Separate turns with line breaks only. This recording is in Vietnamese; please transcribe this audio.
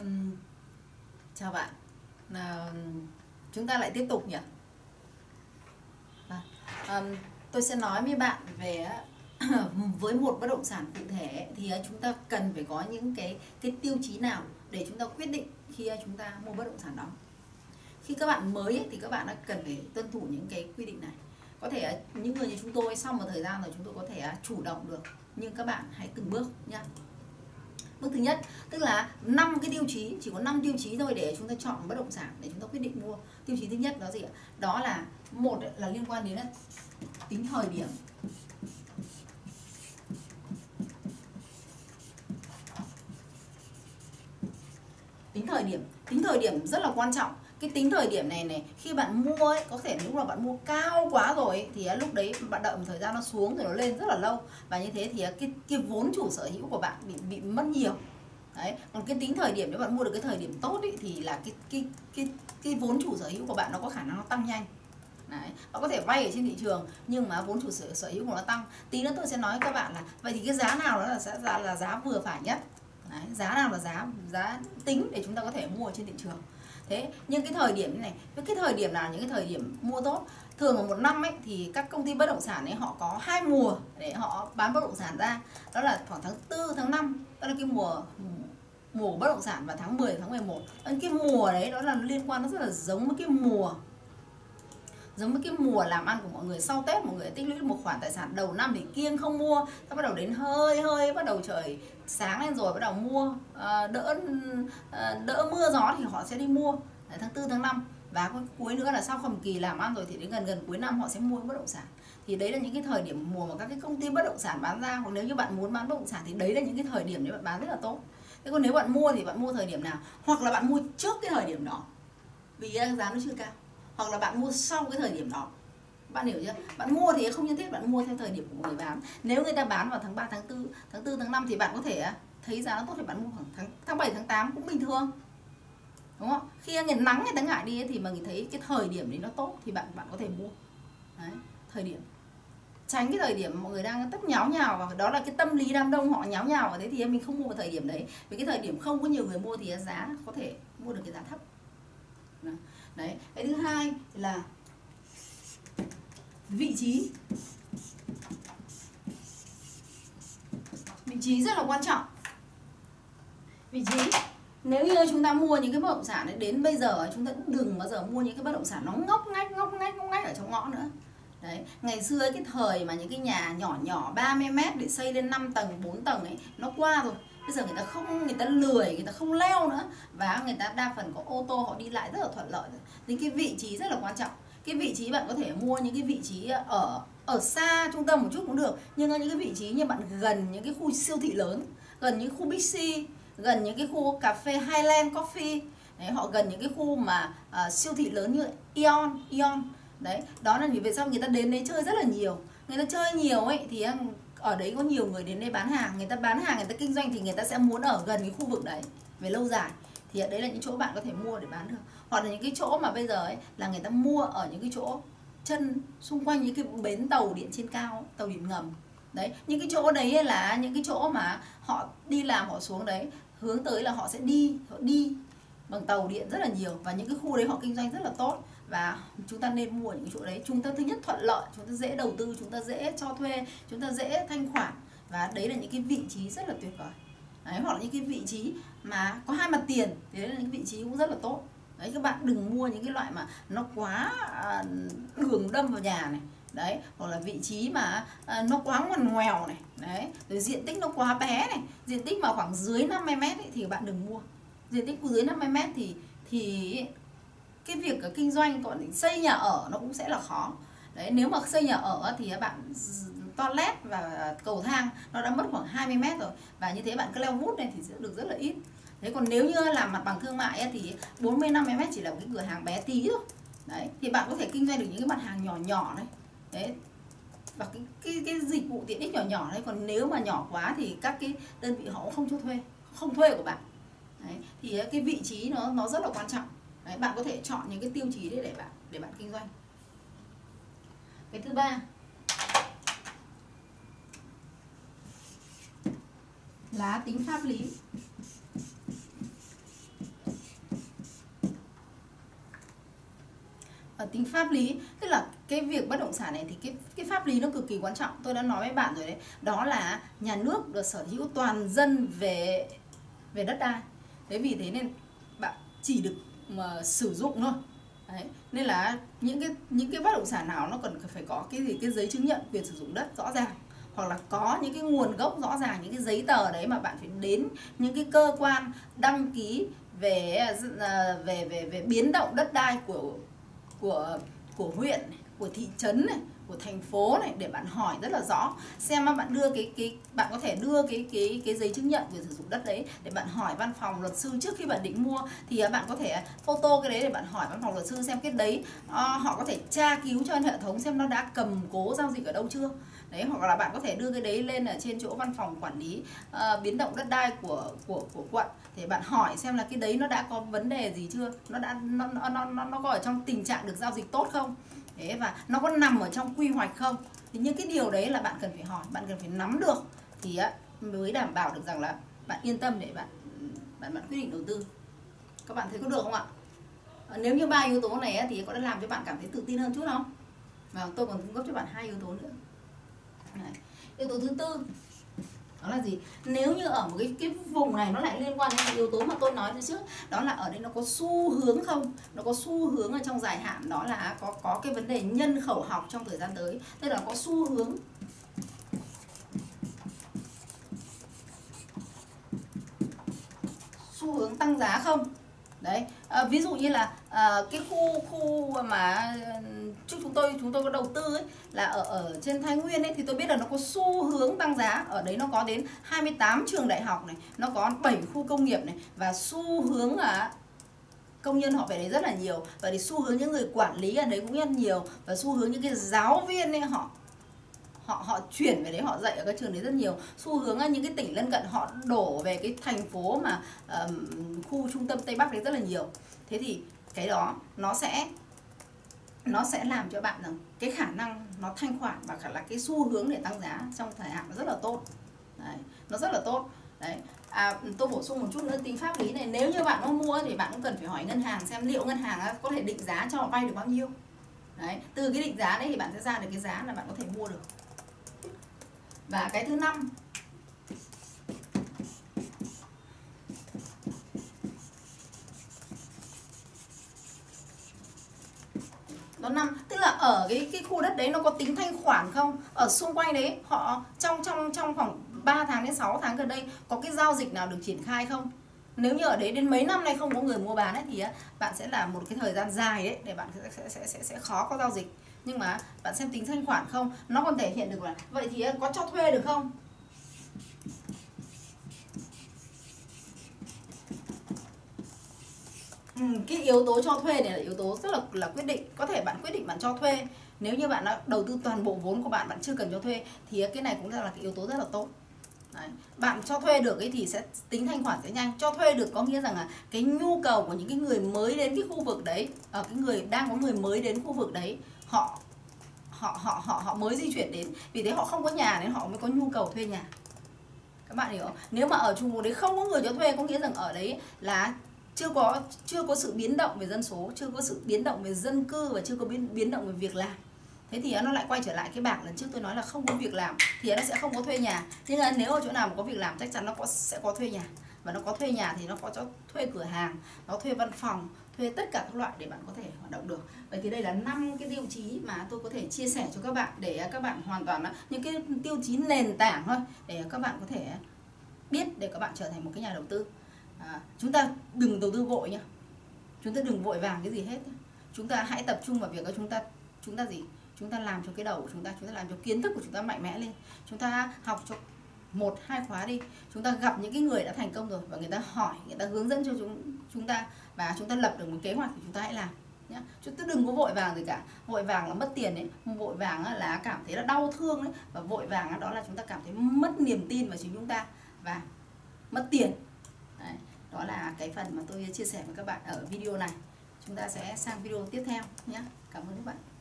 Um, chào bạn. À, chúng ta lại tiếp tục nhỉ? À, um, tôi sẽ nói với bạn về với một bất động sản cụ thể thì à, chúng ta cần phải có những cái cái tiêu chí nào để chúng ta quyết định khi à, chúng ta mua bất động sản đó. Khi các bạn mới thì các bạn đã cần phải tuân thủ những cái quy định này. Có thể à, những người như chúng tôi sau một thời gian rồi chúng tôi có thể chủ động được. Nhưng các bạn hãy từng bước nhé bước thứ nhất, tức là năm cái tiêu chí, chỉ có 5 tiêu chí thôi để chúng ta chọn bất động sản để chúng ta quyết định mua. Tiêu chí thứ nhất đó gì ạ? Đó là, một là liên quan đến à, tính thời điểm. Tính thời điểm. Tính thời điểm rất là quan trọng cái tính thời điểm này này khi bạn mua ấy có thể lúc mà bạn mua cao quá rồi ấy, thì lúc đấy bạn đợi một thời gian nó xuống rồi nó lên rất là lâu và như thế thì cái cái vốn chủ sở hữu của bạn bị bị mất nhiều đấy còn cái tính thời điểm nếu bạn mua được cái thời điểm tốt ấy, thì là cái cái cái cái vốn chủ sở hữu của bạn nó có khả năng nó tăng nhanh Đấy. Bạn có thể vay ở trên thị trường nhưng mà vốn chủ sở, sở hữu của nó tăng. Tí nữa tôi sẽ nói với các bạn là vậy thì cái giá nào đó là sẽ là, là giá vừa phải nhất. Đấy. Giá nào là giá giá tính để chúng ta có thể mua ở trên thị trường thế, nhưng cái thời điểm này, với cái thời điểm nào, những cái thời điểm mua tốt, thường ở một năm ấy, thì các công ty bất động sản ấy, họ có hai mùa để họ bán bất động sản ra. Đó là khoảng tháng 4 tháng 5 đó là cái mùa mùa bất động sản, và tháng 10 tháng 11 cái mùa đấy, đó là liên quan, nó rất là giống với cái mùa giống với cái mùa làm ăn của mọi người sau Tết mọi người tích lũy một khoản tài sản đầu năm thì kiêng không mua ta bắt đầu đến hơi hơi bắt đầu trời sáng lên rồi bắt đầu mua à, đỡ ờ, đỡ mưa gió thì họ sẽ đi mua. Đấy, tháng 4 tháng 5 và cuối nữa là sau cùng kỳ làm ăn rồi thì đến gần gần cuối năm họ sẽ mua bất động sản. Thì đấy là những cái thời điểm mùa mà các cái công ty bất động sản bán ra hoặc nếu như bạn muốn bán bất động sản thì đấy là những cái thời điểm để bạn bán rất là tốt. Thế còn nếu bạn mua thì bạn mua thời điểm nào? Hoặc là bạn mua trước cái thời điểm đó? Vì giá nó chưa cao hoặc là bạn mua sau cái thời điểm đó. Bạn hiểu chưa? Bạn mua thì không nhất thiết bạn mua theo thời điểm của người bán. Nếu người ta bán vào tháng 3 tháng 4 tháng 4 tháng 5 thì bạn có thể à, thấy giá nó tốt thì bạn mua khoảng tháng tháng 7 tháng 8 cũng bình thường. Đúng không? Khi người nắng người ta ngại đi thì mà người thấy cái thời điểm đấy nó tốt thì bạn bạn có thể mua. Đấy, thời điểm. Tránh cái thời điểm mọi người đang tất nháo nhào và đó là cái tâm lý đám đông họ nháo nhào và thế thì mình không mua vào thời điểm đấy. Vì cái thời điểm không có nhiều người mua thì giá có thể mua được cái giá thấp. Đấy đấy cái thứ hai là vị trí. Vị trí rất là quan trọng. Vị trí nếu như chúng ta mua những cái bất động sản ấy, đến bây giờ chúng ta đừng bao giờ mua những cái bất động sản nó ngóc ngách ngóc ngách ngóc ngách ở trong ngõ nữa. Đấy, ngày xưa cái thời mà những cái nhà nhỏ nhỏ 30 mét để xây lên 5 tầng, 4 tầng ấy nó qua rồi bây giờ người ta không người ta lười người ta không leo nữa. Và người ta đa phần có ô tô họ đi lại rất là thuận lợi nên cái vị trí rất là quan trọng. Cái vị trí bạn có thể mua những cái vị trí ở ở xa trung tâm một chút cũng được. Nhưng ở những cái vị trí như bạn gần những cái khu siêu thị lớn gần những khu Bixi gần những cái khu cà phê Highland Coffee. Đấy, họ gần những cái khu mà uh, siêu thị lớn như Ion Ion đấy đó là vì về sau người ta đến đấy chơi rất là nhiều. Người ta chơi nhiều ấy thì à, ở đấy có nhiều người đến đây bán hàng, người ta bán hàng, người ta kinh doanh thì người ta sẽ muốn ở gần cái khu vực đấy về lâu dài. Thì đấy là những chỗ bạn có thể mua để bán được. Hoặc là những cái chỗ mà bây giờ ấy là người ta mua ở những cái chỗ chân, xung quanh những cái bến tàu điện trên cao, tàu điện ngầm. Đấy, những cái chỗ đấy là những cái chỗ mà họ đi làm họ xuống đấy, hướng tới là họ sẽ đi, họ đi bằng tàu điện rất là nhiều và những cái khu đấy họ kinh doanh rất là tốt và chúng ta nên mua những chỗ đấy. Chúng ta thứ nhất thuận lợi chúng ta dễ đầu tư chúng ta dễ cho thuê chúng ta dễ thanh khoản. Và đấy là những cái vị trí rất là tuyệt vời. Đấy, hoặc là những cái vị trí mà có hai mặt tiền thì đấy là những vị trí cũng rất là tốt. Đấy các bạn đừng mua những cái loại mà nó quá à, đường đâm vào nhà này. Đấy hoặc là vị trí mà à, nó quá ngoằn ngoèo này. Đấy rồi diện tích nó quá bé này. Diện tích mà khoảng dưới 50 mét ấy, thì bạn đừng mua. Diện tích dưới 50 mét thì thì cái việc kinh doanh còn xây nhà ở nó cũng sẽ là khó. Đấy, nếu mà xây nhà ở thì bạn toilet và cầu thang nó đã mất khoảng 20 mét rồi và như thế bạn cứ leo vút này thì sẽ được rất là ít. Thế còn nếu như làm mặt bằng thương mại thì 40 50 mét chỉ là một cái cửa hàng bé tí thôi. Đấy, thì bạn có thể kinh doanh được những cái mặt hàng nhỏ nhỏ đấy đấy, và cái cái cái dịch vụ tiện ích nhỏ nhỏ đấy. Còn nếu mà nhỏ quá thì các cái đơn vị họ cũng không cho thuê, không thuê của bạn. Đấy, thì cái vị trí nó nó rất là quan trọng. Đấy, bạn có thể chọn những cái tiêu chí để, để bạn để bạn kinh doanh. Cái thứ ba là tính pháp lý. Ở tính pháp lý tức là cái việc bất động sản này thì cái cái pháp lý nó cực kỳ quan trọng. Tôi đã nói với bạn rồi đấy. Đó là nhà nước được sở hữu toàn dân về về đất đai. Thế vì thế nên bạn chỉ được mà sử dụng thôi. Đấy, nên là những cái những cái bất động sản nào nó cần phải có cái gì, cái giấy chứng nhận quyền sử dụng đất rõ ràng, hoặc là có những cái nguồn gốc rõ ràng, những cái giấy tờ đấy mà bạn phải đến những cái cơ quan đăng ký về à, à, về về về biến động đất đai của của của huyện của thị trấn này của thành phố này để bạn hỏi rất là rõ. Xem mà bạn đưa cái cái bạn có thể đưa cái cái cái giấy chứng nhận quyền sử dụng đất đấy để bạn hỏi văn phòng luật sư trước khi bạn định mua. Thì à, bạn có thể à, photo cái đấy để bạn hỏi văn phòng luật sư xem cái đấy ờ, họ có thể tra cứu cho hệ thống xem nó đã cầm cố giao dịch ở đâu chưa. Đấy hoặc là bạn có thể đưa cái đấy lên ở trên chỗ văn phòng quản lý uh, biến động đất đai của của của quận thì bạn hỏi xem là cái đấy nó đã có vấn đề gì chưa? Nó đã nó nó nó, nó có ở trong tình trạng được giao dịch tốt không? Đấy, và nó có nằm ở trong quy hoạch không? Thì những cái điều đấy là bạn cần phải hỏi bạn cần phải nắm được. Thì mới đảm bảo được rằng là bạn yên tâm để bạn bạn bạn quyết định đầu tư. Các bạn thấy có được không ạ? À, nếu như ba yếu tố này thì có đã làm cho bạn cảm thấy tự tin hơn chút không? Và tôi còn cung cấp cho bạn hai yếu tố nữa. Đấy. yếu tố thứ tư đó là gì? Nếu như ở một cái cái vùng này nó lại liên quan đến yếu tố mà tôi nói từ trước, đó là ở đây nó có xu hướng không? Nó có xu hướng ở trong dài hạn, đó là có có cái vấn đề nhân khẩu học trong thời gian tới. Tức là có xu hướng. Xu hướng tăng giá không? Đấy à, ví dụ như là à, cái khu khu mà ừ, chúng chúng tôi chúng tôi có đầu tư ấy là ở ở trên Thái Nguyên ấy thì tôi biết là nó có xu hướng tăng giá. Ở đấy nó có đến 28 trường đại học này nó có 7 khu công nghiệp này và xu hướng là công nhân họ về đấy rất là nhiều. Và thì xu hướng những người quản lý ở đấy cũng rất nhiều. Và xu hướng những cái giáo viên ấy họ họ họ chuyển về đấy họ dạy ở các trường đấy rất nhiều. Xu hướng những cái tỉnh lân cận họ đổ về cái thành phố mà um, khu trung tâm tây bắc đấy rất là nhiều. Thế thì cái đó nó sẽ nó sẽ làm cho bạn rằng cái khả năng nó thanh khoản và cả là cái xu hướng để tăng giá trong thời hạn nó rất là tốt. Đấy, nó rất là tốt. Đấy. À, tôi bổ sung một chút nữa tính pháp lý này nếu như bạn muốn mua thì bạn cũng cần phải hỏi ngân hàng xem liệu ngân hàng có thể định giá cho vay được bao nhiêu. Đấy từ cái định giá đấy thì bạn sẽ ra được cái giá là bạn có thể mua được và cái thứ năm. Đó năm tức là ở cái cái khu đất đấy nó có tính thanh khoản không? Ở xung quanh đấy họ trong trong trong khoảng 3 tháng đến 6 tháng gần đây có cái giao dịch nào được triển khai không? Nếu như ở đấy đến mấy năm nay không có người mua bán ấy, thì bạn sẽ là một cái thời gian dài đấy để bạn sẽ sẽ sẽ sẽ khó có giao dịch nhưng mà bạn xem tính thanh khoản không? Nó còn thể hiện được là vậy thì có cho thuê được không? Ừ, cái yếu tố cho thuê này là yếu tố rất là là quyết định. Có thể bạn quyết định bạn cho thuê. Nếu như bạn đã đầu tư toàn bộ vốn của bạn bạn chưa cần cho thuê thì cái này cũng là cái yếu tố rất là tốt. Đấy. bạn cho thuê được ấy thì sẽ tính thanh khoản sẽ nhanh. Cho thuê được có nghĩa rằng là cái nhu cầu của những cái người mới đến cái khu vực đấy ở cái người đang có người mới đến khu vực đấy họ họ họ họ họ mới di chuyển đến. Vì thế họ không có nhà nên họ mới có nhu cầu thuê nhà. Các bạn hiểu không? Nếu mà ở chung vùng đấy không có người cho thuê, có nghĩa rằng ở đấy là chưa có chưa có sự biến động về dân số, chưa có sự biến động về dân cư và chưa có biến biến động về việc làm. Thế thì nó lại quay trở lại cái bảng lần trước tôi nói là không có việc làm thì nó sẽ không có thuê nhà. Nhưng là nếu ở chỗ nào mà có việc làm, chắc chắn nó có, sẽ có thuê nhà và nó có thuê nhà thì nó có cho thuê cửa hàng nó thuê văn phòng thuê tất cả các loại để bạn có thể hoạt động được. Vậy thì đây là năm cái tiêu chí mà tôi có thể chia sẻ cho các bạn để à, các bạn hoàn toàn những cái tiêu chí nền tảng thôi để các bạn có thể biết để các bạn trở thành một cái nhà đầu tư. À, chúng ta đừng đầu tư vội nhá. Chúng ta đừng vội vàng cái gì hết nhá. chúng ta hãy tập trung vào việc đó chúng ta chúng ta gì? Chúng ta làm cho cái đầu của chúng ta chúng ta làm cho kiến thức của chúng ta mạnh mẽ lên. Chúng ta học cho một, hai khóa đi. Chúng ta gặp những cái người đã thành công rồi và người ta hỏi, người ta hướng dẫn cho chúng chúng ta và chúng ta lập được một kế hoạch thì chúng ta hãy làm, nhá. Chúng ta đừng có vội vàng gì cả. Vội vàng là mất tiền đấy, vội vàng là cảm thấy là đau thương đấy, và vội vàng đó là chúng ta cảm thấy mất niềm tin vào chính chúng ta và mất tiền. Đấy. đó là cái phần mà tôi chia sẻ với các bạn ở video này. Chúng ta sẽ sang video tiếp theo nhé cảm ơn các bạn.